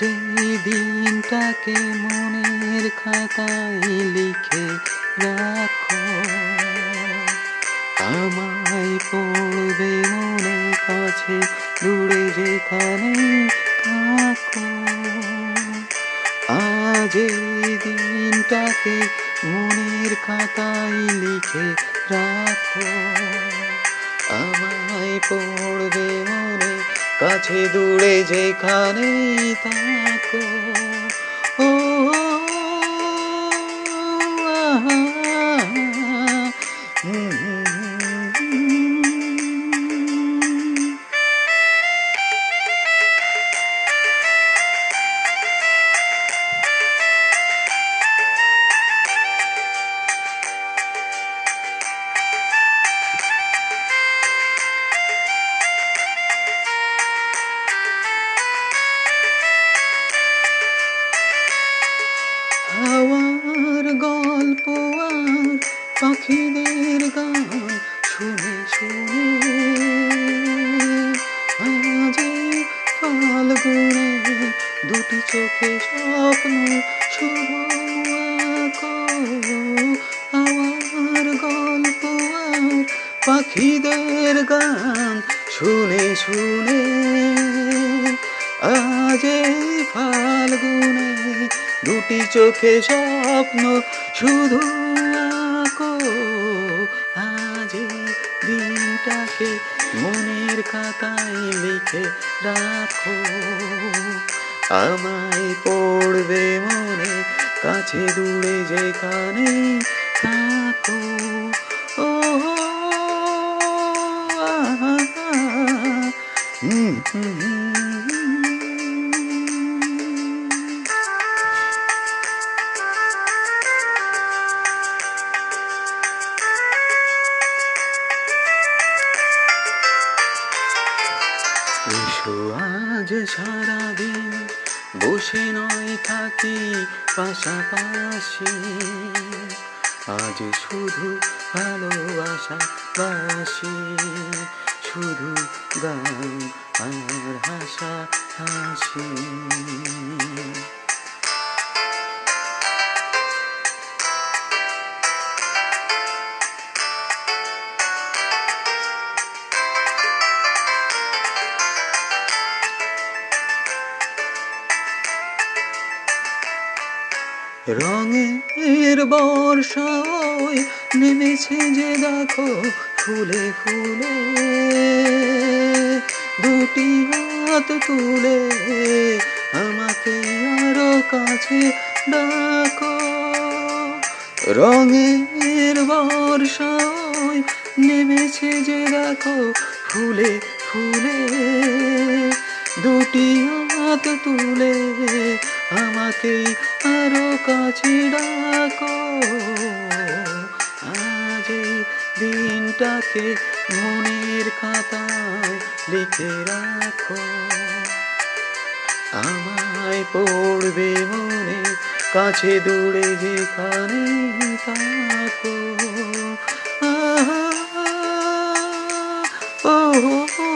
এই দিনটাকে মনের খাতায় লিখে রাখো। আমায় পড়বে মনে কাছে, দূরে যেখানে থাকো। আজ এই দিনটাকে মনের খাতায় লিখে রাখো, আমায় পড়বে মনে কাছে দূরে যেখানেই থাকো। পাখিদের গান শুনে শুনে আজ ফাল্গুনে দুটি চোখে স্বপ্ন শুধু আমার গল্প আর পাখিদের গান শুনে শুনে আজ ফাল্গুনে দুটি চোখে স্বপ্ন শুধু মনের খাতায় লিখে রাখো। আমায় পড়বে মনে কাছে দূরে যেখানে থাকো। ও। এসো আজ সারাদিন, বসে নয় থাকি পাশাপাশি। আজ শুধু ভালোবাসা বাসি, শুধু গান আর হাসা হাসি। রঙের বর্ষায় নেমেছে যে দেখো ফুলে ফুলে, দুটি হাত তুলে আমাকে আরও কাছে ডাকো। রঙের বর্ষায় নেমেছে যে দেখো ফুলে ফুলে, দুটি হাত তুলে আমাকে কাছে ডাকো। আজ দিনটাকে মনের খাতায় লিখে রাখো। আমায় পড়বে মনে কাছে দূরে যেখানে থাকো। ও, ও